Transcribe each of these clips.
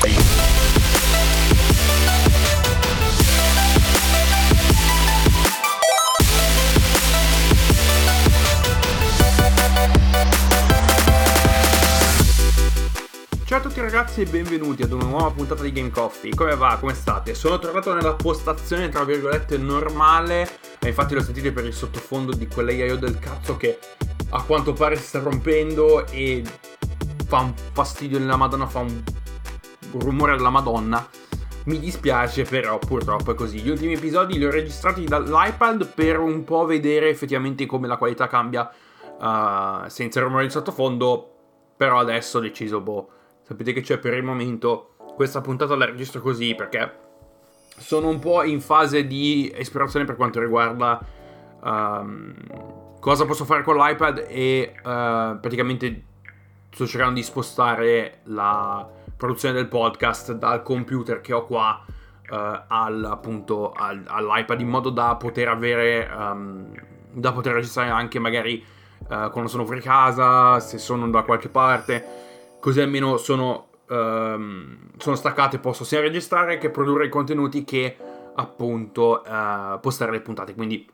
Ciao a tutti ragazzi e benvenuti ad una nuova puntata di Game Coffee. Come va? Come state? Sono tornato nella postazione tra virgolette normale e infatti lo sentite per il sottofondo di quell'AIO del cazzo che a quanto pare si sta rompendo e fa un fastidio nella madonna, fa un rumore della madonna. Mi dispiace però purtroppo è così. Gli ultimi episodi li ho registrati dall'iPad per un po' vedere effettivamente come la qualità cambia uh, senza il rumore di sottofondo, però adesso ho deciso boh sapete che c'è per il momento. Questa puntata la registro così perché sono un po' in fase di esplorazione per quanto riguarda um, cosa posso fare con l'iPad e uh, praticamente sto cercando di spostare la produzione del podcast dal computer che ho qua uh, al, appunto al, all'iPad in modo da poter avere um, da poter registrare anche magari uh, quando sono fuori casa se sono da qualche parte così almeno sono, um, sono staccato e posso sia registrare che produrre i contenuti che appunto uh, postare le puntate. Quindi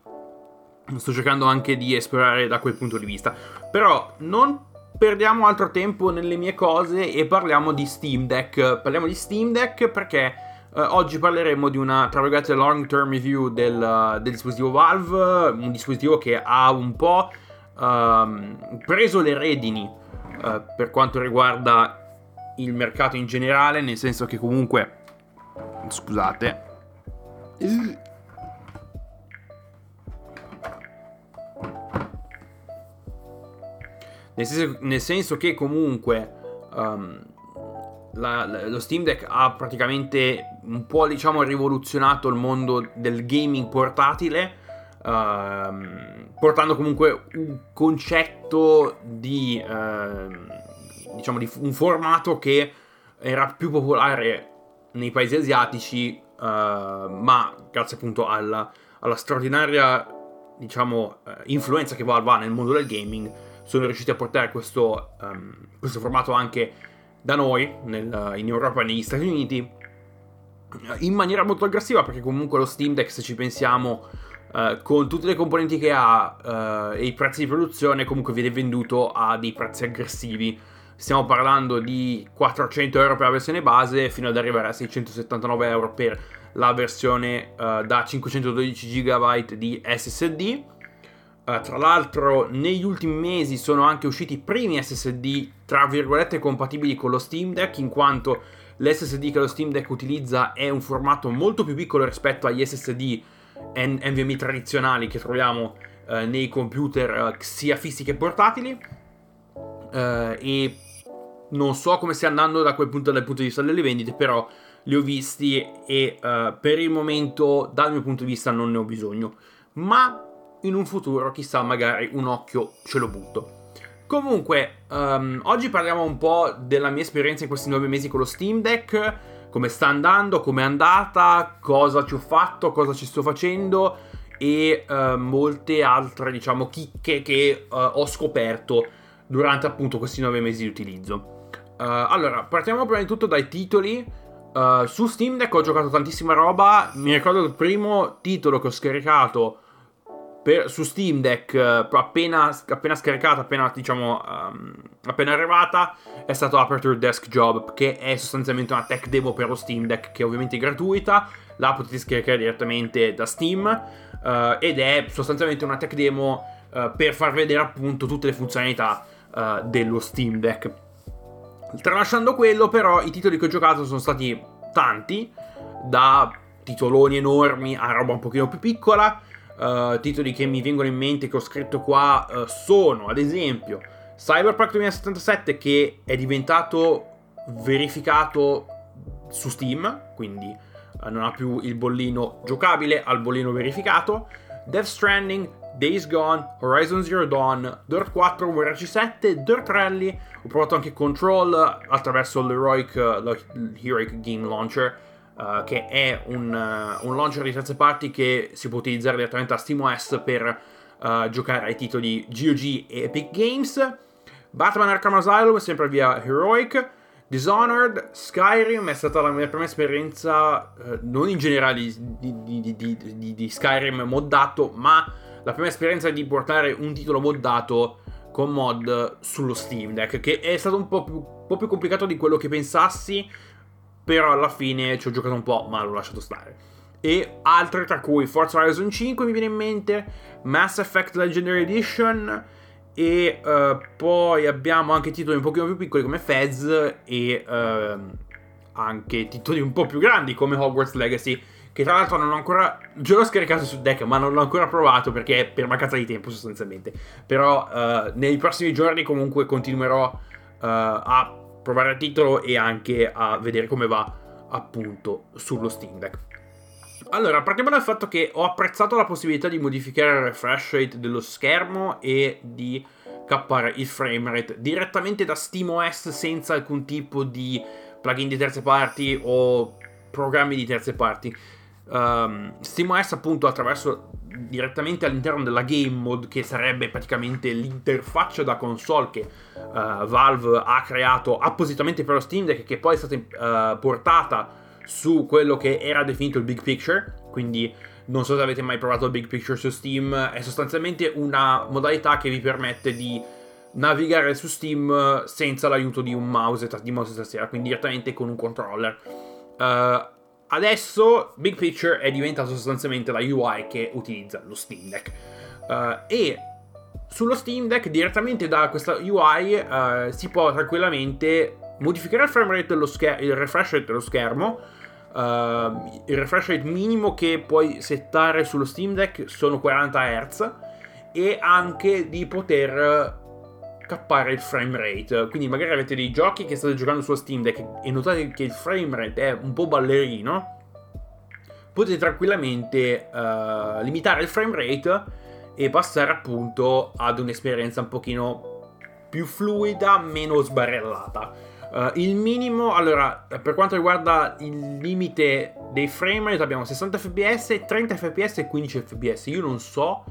sto cercando anche di esplorare da quel punto di vista. Però non perdiamo altro tempo nelle mie cose e parliamo di Steam Deck. Parliamo di Steam Deck perché uh, oggi parleremo di una, tra virgolette, long term review del, uh, del, dispositivo Valve, un dispositivo che ha un po' uh, preso le redini uh, per quanto riguarda il mercato in generale, nel senso che comunque, scusate, nel senso, nel senso che comunque um, la, la, lo Steam Deck ha praticamente un po' diciamo rivoluzionato il mondo del gaming portatile Uh, portando comunque un concetto di, uh, diciamo, di un formato che era più popolare nei paesi asiatici, uh, ma grazie appunto alla, alla straordinaria, diciamo, eh, influenza che Valve ha nel mondo del gaming, sono riusciti a portare questo, um, questo formato anche da noi, nel, in Europa e negli Stati Uniti, in maniera molto aggressiva, perché comunque lo Steam Deck, se ci pensiamo, Uh, con tutte le componenti che ha uh, e i prezzi di produzione comunque viene venduto a dei prezzi aggressivi. Stiamo parlando di 400 euro per la versione base fino ad arrivare a 679 euro per la versione uh, da 512 GB di SSD. Tra l'altro negli ultimi mesi sono anche usciti i primi SSD tra virgolette compatibili con lo Steam Deck in quanto l'SSD che lo Steam Deck utilizza è un formato molto più piccolo rispetto agli SSD NVMe tradizionali che troviamo eh, nei computer eh, sia fissi che portatili. E non so come stia andando da quel punto dal punto di vista delle vendite però li ho visti e uh, per il momento dal mio punto di vista non ne ho bisogno. Ma in un futuro chissà magari un occhio ce lo butto comunque um, oggi parliamo un po' della mia esperienza in questi nove mesi con lo Steam Deck come sta andando, come è andata, cosa ci ho fatto, cosa ci sto facendo e uh, molte altre, diciamo, chicche che uh, ho scoperto durante appunto questi nove mesi di utilizzo. Uh, allora, partiamo prima di tutto dai titoli. su Steam Deck ho giocato tantissima roba. Mi ricordo il primo titolo che ho scaricato per, su Steam Deck appena, appena scaricata, appena diciamo um, appena arrivata è stato Aperture Desk Job che è sostanzialmente una tech demo per lo Steam Deck che è ovviamente gratuita la potete scaricare direttamente da Steam uh, ed è sostanzialmente una tech demo uh, per far vedere appunto tutte le funzionalità uh, dello Steam Deck. Tralasciando quello però i titoli che ho giocato sono stati tanti da titoloni enormi a roba un pochino più piccola Uh, titoli che mi vengono in mente che ho scritto qua uh, sono ad esempio Cyberpunk 2077 che è diventato verificato su Steam, quindi uh, non ha più il bollino giocabile, ha il bollino verificato. Death Stranding, Days Gone, Horizon Zero Dawn, Dirt 4, WRC 7, Dirt Rally, ho provato anche Control attraverso l'Heroic, l'Heroic Game Launcher uh, che è un, uh, un, launcher di terze parti che si può utilizzare direttamente a SteamOS per uh, giocare ai titoli GOG e Epic Games. Batman Arkham Asylum sempre via Heroic. Dishonored, Skyrim è stata la mia prima esperienza, non in generale di, di, di, di, Skyrim moddato, ma la prima esperienza di portare un titolo moddato con mod sullo Steam Deck, che è stato un po' più, un po più complicato di quello che pensassi, però alla fine ci ho giocato un po', ma l'ho lasciato stare. E altre tra cui Forza Horizon 5 mi viene in mente, Mass Effect Legendary Edition e uh, poi abbiamo anche titoli un pochino più piccoli come Fez e uh, anche titoli un po' più grandi come Hogwarts Legacy che tra l'altro non ho ancora ce l'ho scaricato su deck ma non l'ho ancora provato perché è per mancanza di tempo sostanzialmente però uh, nei prossimi giorni comunque continuerò a provare il titolo e anche a vedere come va appunto sullo Steam Deck allora, partiamo dal fatto che ho apprezzato la possibilità di modificare il refresh rate dello schermo e di cappare il frame rate direttamente da SteamOS senza alcun tipo di plugin di terze parti o programmi di terze parti. Um, SteamOS appunto attraverso direttamente all'interno della game mode che sarebbe praticamente l'interfaccia da console che uh, Valve ha creato appositamente per lo Steam Deck che poi è stata uh, portata su quello che era definito il big picture, quindi non so se avete mai provato il big picture su Steam, è sostanzialmente una modalità che vi permette di navigare su Steam senza l'aiuto di un mouse, di mouse tastiera, quindi direttamente con un controller. Uh, adesso Big Picture è diventato sostanzialmente la UI che utilizza lo Steam Deck. Uh, e sullo Steam Deck, direttamente da questa UI, uh, si può tranquillamente modificare il frame rate dello schermo, il refresh rate dello schermo. Uh, il refresh rate minimo che puoi settare sullo Steam Deck sono 40 Hz e anche di poter cappare il frame rate. Quindi magari avete dei giochi che state giocando sullo Steam Deck e notate che il frame rate è un po' ballerino. Potete tranquillamente uh, limitare il frame rate e passare appunto ad un'esperienza un pochino più fluida, meno sbarellata. Uh, il minimo, allora, per quanto riguarda il limite dei frame rate abbiamo 60 fps, 30 fps e 15 fps. Io non so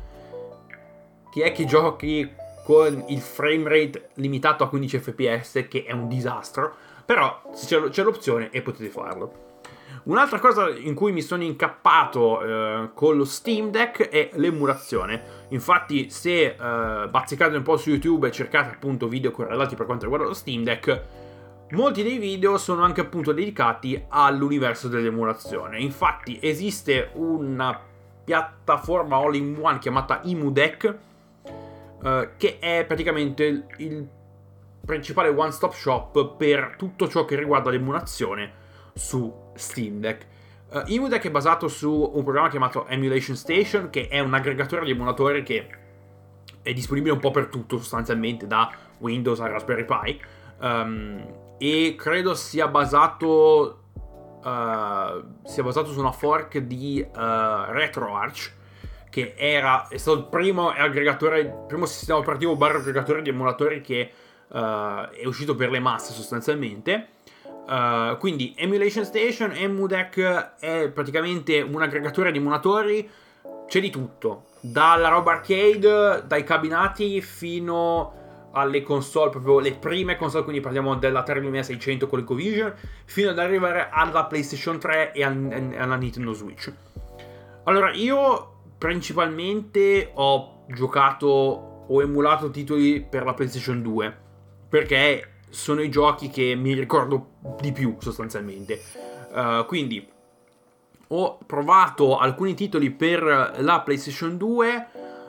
chi è che giochi con il frame rate limitato a 15 fps, che è un disastro, però c'è, c'è l'opzione e potete farlo. Un'altra cosa in cui mi sono incappato eh, con lo Steam Deck è l'emulazione. Infatti, se eh, bazzicate un po' su YouTube e cercate appunto video correlati per quanto riguarda lo Steam Deck, Molti dei video sono anche appunto dedicati all'universo dell'emulazione. Infatti esiste una piattaforma all-in-one chiamata EmuDeck eh, che è praticamente il, principale one-stop shop per tutto ciò che riguarda l'emulazione su Steam Deck. Uh, EmuDeck è basato su un programma chiamato Emulation Station che è un aggregatore di emulatori che è disponibile un po' per tutto sostanzialmente da Windows a Raspberry Pi. Um, e credo sia basato uh, sia basato su una fork di uh, RetroArch che era è stato il primo aggregatore il primo sistema operativo barra aggregatore di emulatori che uh, è uscito per le masse sostanzialmente Uh, quindi Emulation Station, EmuDeck è praticamente un aggregatore di emulatori, c'è di tutto, dalla roba arcade, dai cabinati fino alle console, proprio le prime console, quindi parliamo della 3600 con l'EcoVision, fino ad arrivare alla PlayStation 3 e alla Nintendo Switch. Allora, io principalmente ho giocato o emulato titoli per la PlayStation 2, perché sono i giochi che mi ricordo di più sostanzialmente. Uh, quindi ho provato alcuni titoli per la PlayStation 2.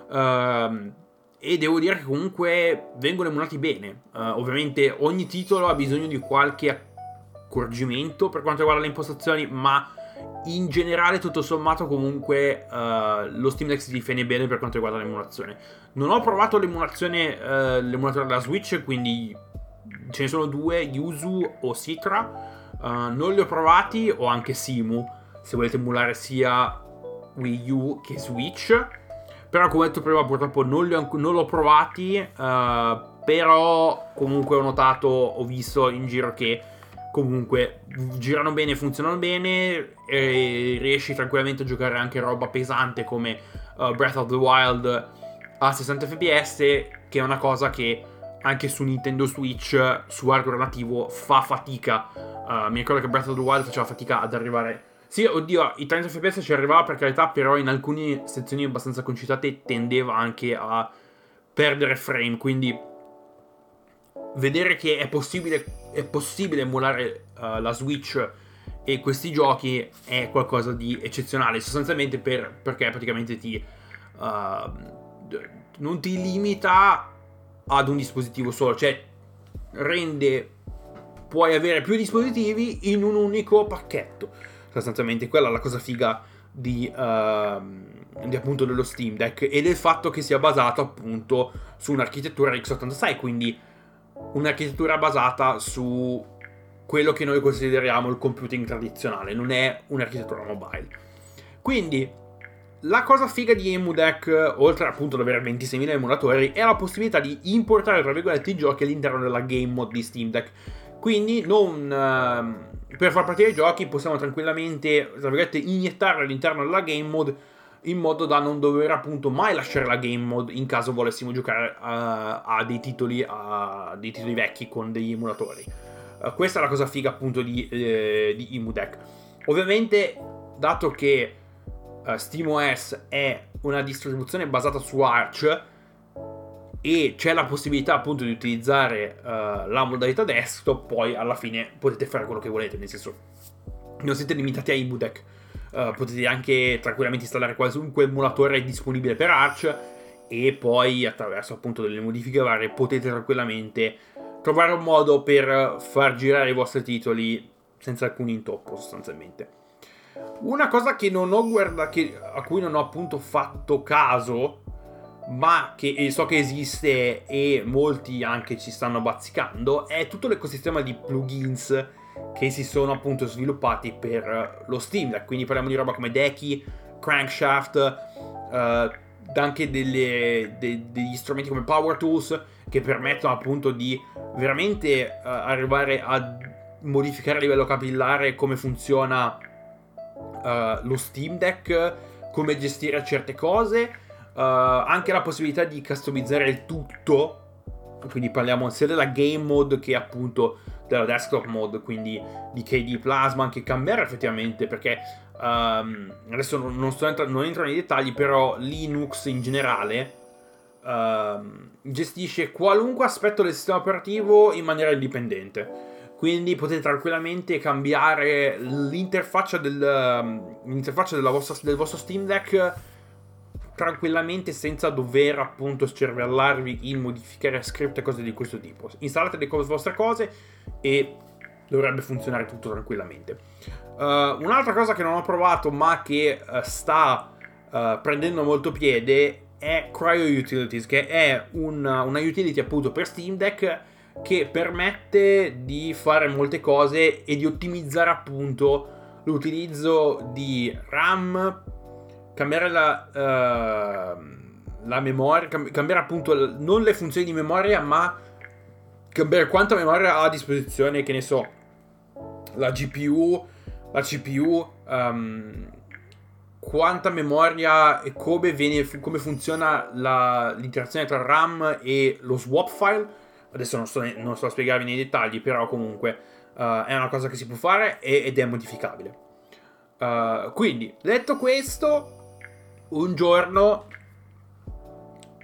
Uh, e devo dire che comunque vengono emulati bene. Uh, ovviamente ogni titolo ha bisogno di qualche accorgimento per quanto riguarda le impostazioni, ma in generale tutto sommato comunque uh, lo Steam Deck si difende bene per quanto riguarda l'emulazione. Non ho provato l'emulazione, uh, l'emulatore della Switch, quindi ce ne sono due, Yuzu o Citra. non li ho provati, ho anche Simu, se volete emulare sia Wii U che Switch però come detto prima purtroppo non, li ho, non l'ho provati, uh, però comunque ho notato, ho visto in giro che comunque girano bene, funzionano bene e riesci tranquillamente a giocare anche roba pesante come uh, Breath of the Wild a 60 fps, che è una cosa che anche su Nintendo Switch, su hardware nativo, fa fatica. Uh, mi ricordo che Breath of the Wild faceva fatica ad arrivare. Sì, oddio, i 30 fps ci arrivava per carità, però in alcune sezioni abbastanza concitate tendeva anche a perdere frame, quindi vedere che è possibile, è possibile emulare uh, la Switch e questi giochi è qualcosa di eccezionale, sostanzialmente per, perché praticamente ti... Uh, non ti limita ad un dispositivo solo, cioè rende puoi avere più dispositivi in un unico pacchetto. Sostanzialmente quella è la cosa figa di, uh, di, appunto dello Steam Deck e del fatto che sia basato appunto su un'architettura x86, quindi un'architettura basata su quello che noi consideriamo il computing tradizionale, non è un'architettura mobile. Quindi la cosa figa di EmuDeck, oltre appunto ad avere 26.000 emulatori, è la possibilità di importare, tra virgolette, i giochi all'interno della game mode di Steam Deck. Quindi non, uh, per far partire i giochi possiamo tranquillamente, tra virgolette, iniettarli all'interno della game mode in modo da non dover appunto mai lasciare la game mode in caso volessimo giocare uh, a dei titoli, a dei titoli vecchi con degli emulatori. Uh, questa è la cosa figa appunto di, eh, di EmuDeck. Ovviamente, dato che uh, SteamOS è una distribuzione basata su Arch e c'è la possibilità appunto di utilizzare uh, la modalità desktop, poi alla fine potete fare quello che volete, nel senso non siete limitati a Ibudeck, uh, potete anche tranquillamente installare qualunque emulatore disponibile per Arch e poi attraverso appunto delle modifiche varie potete tranquillamente trovare un modo per far girare i vostri titoli senza alcun intoppo sostanzialmente. Una cosa che non ho guardato, a cui non ho appunto fatto caso, ma che so che esiste e molti anche ci stanno bazzicando, è tutto l'ecosistema di plugins che si sono appunto sviluppati per lo Steam Deck. Quindi parliamo di roba come Decky, Crankshaft, eh, anche delle, de, degli strumenti come Power Tools che permettono appunto di veramente eh, arrivare a modificare a livello capillare come funziona uh, lo Steam Deck, come gestire certe cose, uh, anche la possibilità di customizzare il tutto. Quindi parliamo sia della game mode che appunto della desktop mode, quindi di KD Plasma, anche cambiare effettivamente perché um, adesso non, entra- non, entro nei dettagli, però Linux in generale uh, gestisce qualunque aspetto del sistema operativo in maniera indipendente. Quindi potete tranquillamente cambiare l'interfaccia del, um, l'interfaccia vostra, del vostro Steam Deck tranquillamente senza dover appunto scervellarvi in modificare script e cose di questo tipo. Installate le vostre cose e dovrebbe funzionare tutto tranquillamente. Uh, un'altra cosa che non ho provato ma che uh, sta uh, prendendo molto piede è Cryo Utilities, che è una, una utility appunto per Steam Deck che permette di fare molte cose e di ottimizzare appunto l'utilizzo di RAM, cambiare la, uh, la memoria, cambiare appunto non le funzioni di memoria, ma cambiare quanta memoria ha a disposizione, che ne so, la GPU, la CPU, um, ehm, quanta memoria e come, viene, come funziona la, l'interazione tra RAM e lo swap file Adesso non sto, non sto a spiegarvi nei dettagli, però comunque uh, è una cosa che si può fare ed è modificabile. Uh, quindi, detto questo, un giorno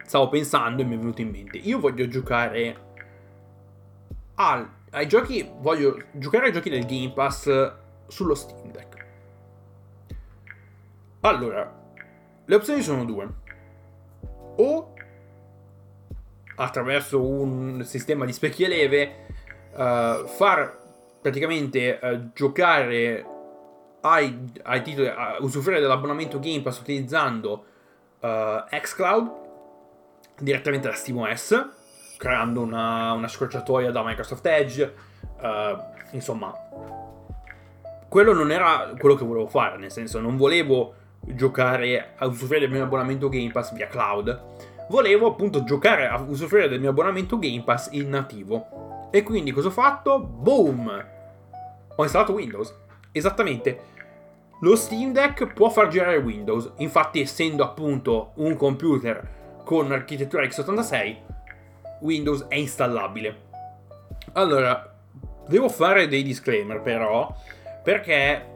stavo pensando e mi è venuto in mente, io voglio giocare al, ai giochi, voglio giocare ai giochi del Game Pass sullo Steam Deck. Allora, le opzioni sono due. O attraverso un sistema di specchi e leve uh, far praticamente uh, giocare ai, ai titoli, uh, usufruire dell'abbonamento Game Pass utilizzando uh, xCloud direttamente da SteamOS, creando una, una scorciatoia da Microsoft Edge. insomma, quello non era quello che volevo fare, nel senso non volevo giocare a usufruire del mio abbonamento Game Pass via cloud volevo appunto giocare a usufruire del mio abbonamento Game Pass in nativo. E quindi cosa ho fatto? Boom! Ho installato Windows. Esattamente. Lo Steam Deck può far girare Windows, infatti essendo appunto un computer con architettura x86 Windows è installabile. Allora, devo fare dei disclaimer però, perché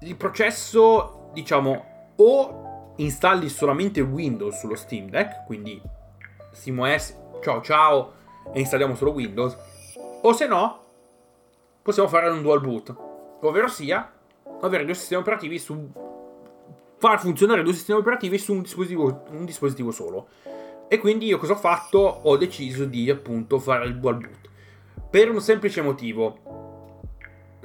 il processo, diciamo, o installi solamente Windows sullo Steam Deck, quindi SteamOS, ciao ciao, e installiamo solo Windows, o se no, possiamo fare un dual boot, ovvero sia avere due sistemi operativi su far funzionare due sistemi operativi su un dispositivo, un dispositivo solo. E quindi io cosa ho fatto? Ho deciso di appunto fare il dual boot. Per un semplice motivo.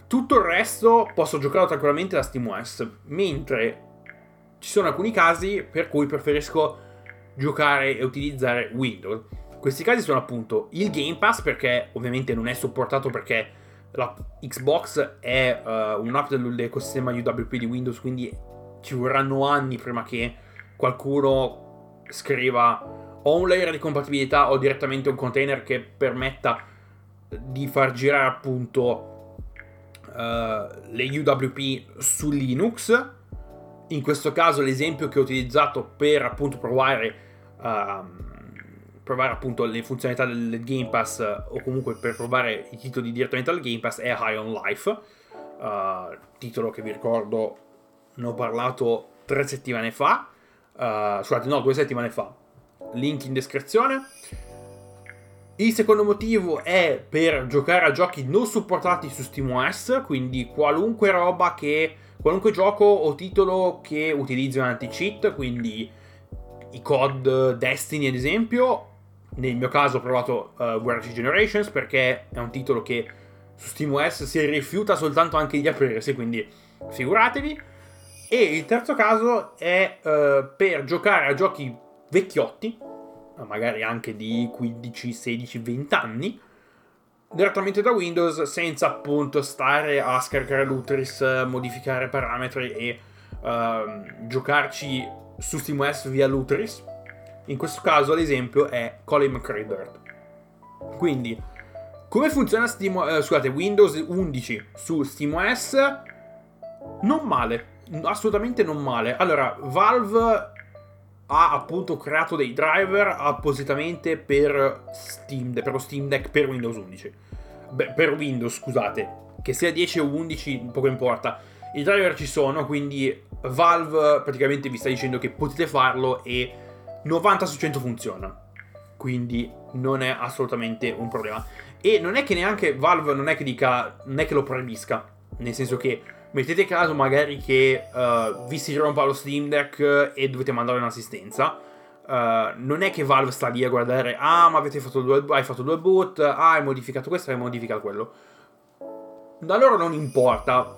Tutto il resto posso giocare tranquillamente da SteamOS, mentre ci sono alcuni casi per cui preferisco giocare e utilizzare Windows. Questi casi sono appunto il Game Pass perché ovviamente non è supportato perché la Xbox è uh, un'app dell'ecosistema UWP di Windows, quindi ci vorranno anni prima che qualcuno scriva o un layer di compatibilità o direttamente un container che permetta di far girare appunto uh, le UWP su Linux. In questo caso l'esempio che ho utilizzato per appunto provare, uh, provare appunto le funzionalità del Game Pass uh, o comunque per provare i titoli direttamente dal Game Pass è High on Life, uh, titolo che vi ricordo ne ho parlato tre settimane fa, uh, scusate no due settimane fa, link in descrizione. Il secondo motivo è per giocare a giochi non supportati su SteamOS, quindi qualunque roba che. qualunque gioco o titolo che utilizzi un anti-cheat, quindi i COD Destiny ad esempio. Nel mio caso ho provato uh, War Generations perché è un titolo che su SteamOS si rifiuta soltanto anche di aprirsi, quindi figuratevi. E il terzo caso è uh, per giocare a giochi vecchiotti, magari anche di 15, 16, 20 anni, direttamente da Windows senza appunto stare a scaricare l'Utris, modificare parametri e uh, giocarci su SteamOS via l'Utris. In questo caso l'esempio è Colin McRae Dirt. Quindi, come funziona Steam, uh, scusate, Windows 11 su SteamOS? Non male, assolutamente non male. Allora, Valve ha appunto creato dei driver appositamente per Steam, per lo Steam Deck per Windows 11. Beh, per Windows, scusate, che sia 10 o 11, poco importa. I driver ci sono, quindi Valve praticamente vi sta dicendo che potete farlo e 90 su 100 funziona. Quindi non è assolutamente un problema. E non è che neanche Valve non è che dica, non è che lo proibisca, nel senso che mettete caso magari che uh, vi si rompa lo Steam Deck e dovete mandare un'assistenza. Uh, non è che Valve sta lì a guardare, ah, ma fatto due, hai fatto due boot, ah, hai modificato questo, hai modificato quello. Da loro non importa,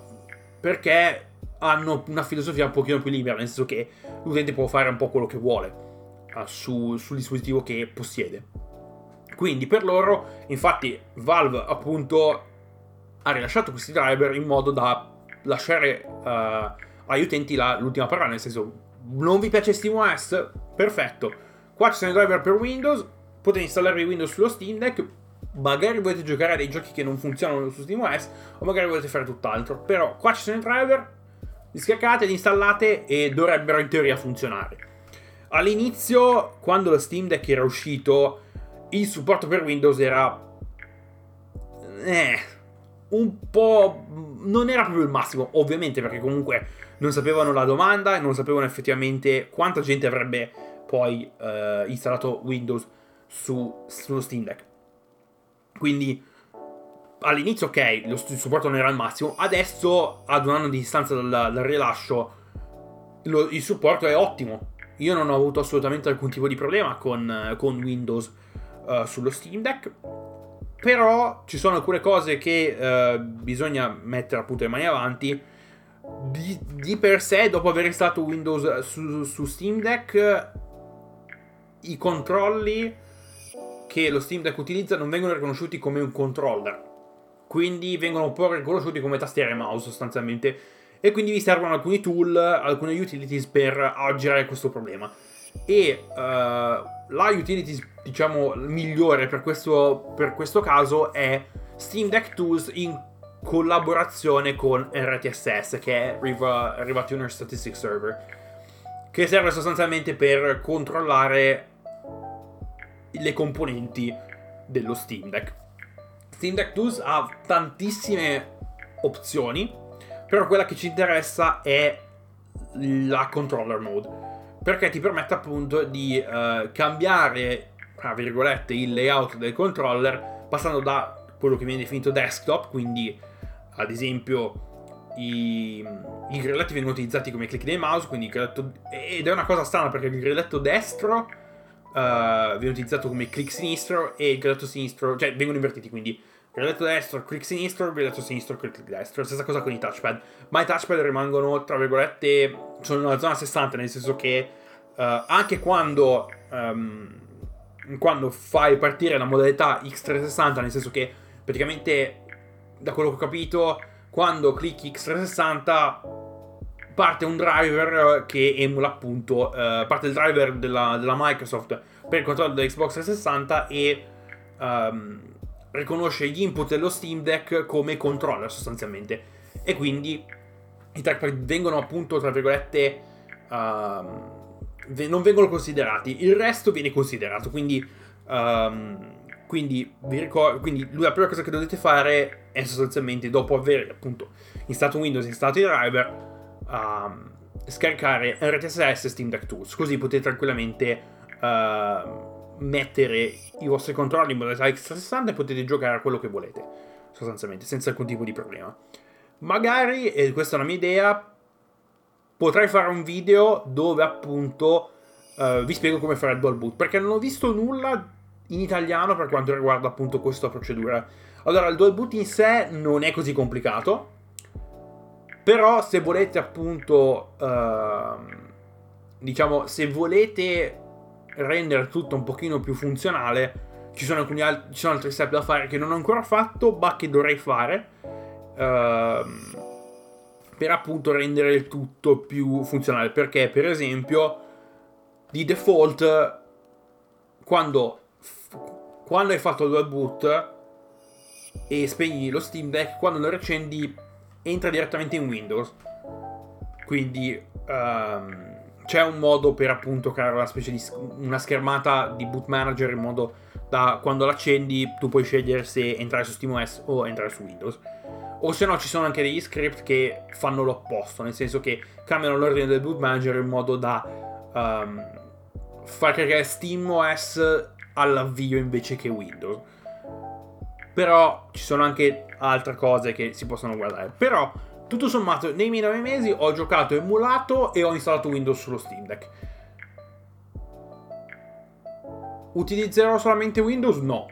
perché hanno una filosofia un pochino più libera, nel senso che l'utente può fare un po' quello che vuole su, sul dispositivo che possiede. Quindi per loro, infatti, Valve appunto ha rilasciato questi driver in modo da lasciare uh, agli utenti la, l'ultima parola, nel senso, non vi piace SteamOS? Perfetto. Qua ci sono i driver per Windows, potete installare Windows sullo Steam Deck, magari volete giocare a dei giochi che non funzionano su SteamOS o magari volete fare tutt'altro, però qua ci sono i driver, li scaricate, li installate e dovrebbero in teoria funzionare. All'inizio, quando lo Steam Deck era uscito, il supporto per Windows era... Eh, un po' non era proprio il massimo, ovviamente, perché comunque non sapevano la domanda e non sapevano effettivamente quanta gente avrebbe poi uh, installato Windows su, sullo Steam Deck. Quindi all'inizio, ok, lo supporto non era il massimo, adesso ad un anno di distanza dal, dal rilascio lo, il supporto è ottimo. Io non ho avuto assolutamente alcun tipo di problema con, con Windows uh, sullo Steam Deck però ci sono alcune cose che uh, bisogna mettere appunto le mani avanti. Di, di, per sé, dopo aver installato Windows su, su Steam Deck, i controlli che lo Steam Deck utilizza non vengono riconosciuti come un controller. Quindi vengono un po' riconosciuti come tastiere mouse sostanzialmente. E quindi vi servono alcuni tool, alcune utilities per aggirare questo problema. E uh, la utilities diciamo, migliore per questo, per questo caso è Steam Deck Tools in collaborazione con RTSS, che è Riva, Riva Tuner Statistics Server, che serve sostanzialmente per controllare le componenti dello Steam Deck. Steam Deck Tools ha tantissime opzioni, però quella che ci interessa è la controller mode, perché ti permette appunto di uh, cambiare, tra virgolette, il layout del controller passando da quello che viene definito desktop, quindi ad esempio i, i grilletti vengono utilizzati come click del mouse, quindi grilletto, ed è una cosa strana perché il grilletto destro uh, viene utilizzato come click sinistro e il grilletto sinistro, cioè vengono invertiti, quindi grilletto destro, click sinistro, grilletto sinistro, click destro, stessa cosa con i touchpad, ma i touchpad rimangono, tra virgolette, sono nella zona 60, nel senso che uh, anche quando... Um, quando fai partire la modalità X360, nel senso che praticamente da quello che ho capito quando clicchi X360 parte un driver che emula appunto, uh, parte il driver della, della, Microsoft per il controllo dell'Xbox 360 e um, riconosce gli input dello Steam Deck come controller sostanzialmente. E quindi i trackpad vengono appunto, tra virgolette, uh, non vengono considerati, il resto viene considerato, quindi... Um, quindi, ricor- quindi la prima cosa che dovete fare è sostanzialmente dopo aver appunto installato Windows e installato i driver um, scaricare RTSS e Steam Deck Tools. Così potete tranquillamente uh, mettere i vostri controlli in modalità X360 e potete giocare a quello che volete sostanzialmente senza alcun tipo di problema magari e questa è una mia idea potrei fare un video dove appunto uh, vi spiego come fare il dual boot perché non ho visto nulla in italiano per quanto riguarda appunto questa procedura. Allora, il dual boot in sé non è così complicato, però se volete appunto, uh, diciamo, se volete rendere tutto un pochino più funzionale, ci sono, alcuni al- ci sono altri step da fare che non ho ancora fatto, ma che dovrei fare. Uh, per appunto rendere il tutto più funzionale perché per esempio di default quando quando hai fatto il dual boot e spegni lo Steam Deck, quando lo riaccendi entra direttamente in Windows. Quindi um, c'è un modo per appunto creare una specie di una schermata di boot manager in modo da quando l'accendi tu puoi scegliere se entrare su SteamOS o entrare su Windows. O se no ci sono anche degli script che fanno l'opposto, nel senso che cambiano l'ordine del boot manager in modo da um, far caricare SteamOS all'avvio invece che Windows. Però ci sono anche altre cose che si possono guardare. Però, tutto sommato, nei miei 9 mesi ho giocato emulato e ho installato Windows sullo Steam Deck. Utilizzerò solamente Windows? No.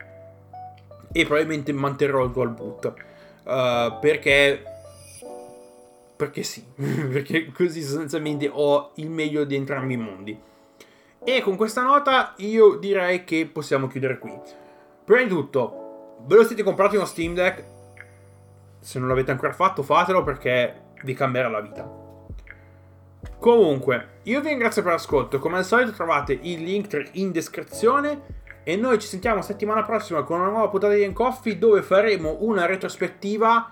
E probabilmente manterrò il dual boot. Uh, perché perché sì, perché così sostanzialmente ho il meglio di entrambi i mondi. E con questa nota io direi che possiamo chiudere qui. Prima di tutto, ve lo siete comprati uno Steam Deck? Se non l'avete ancora fatto, fatelo perché vi cambierà la vita. Comunque, io vi ringrazio per l'ascolto. Come al solito trovate il link in descrizione. E noi ci sentiamo settimana prossima con una nuova puntata di Coffee dove faremo una retrospettiva.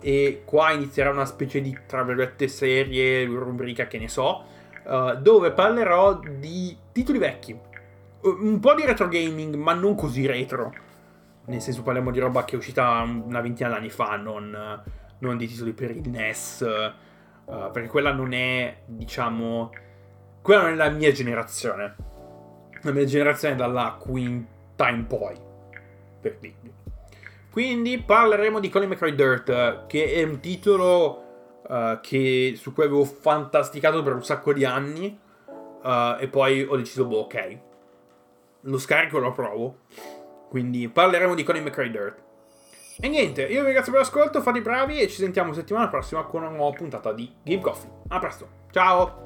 E qua inizierà una specie di, tra virgolette, serie, rubrica che ne so uh, dove parlerò di titoli vecchi. Un po' di retro gaming, ma non così retro. Nel senso parliamo di roba che è uscita una ventina d'anni fa, non, non di titoli per il NES. Uh, perché quella non è, diciamo... Quella non è la mia generazione. La mia generazione è dalla quinta in poi. Per dirvi. Quindi parleremo di Colin McRae Dirt, che è un titolo uh, che, su cui avevo fantasticato per un sacco di anni uh, e poi ho deciso, boh, ok, lo scarico e lo provo. Quindi parleremo di Connie McRae Dirt. E niente, io vi ringrazio per l'ascolto, fate i bravi e ci sentiamo settimana prossima con una nuova puntata di Game Coffee. A presto, ciao!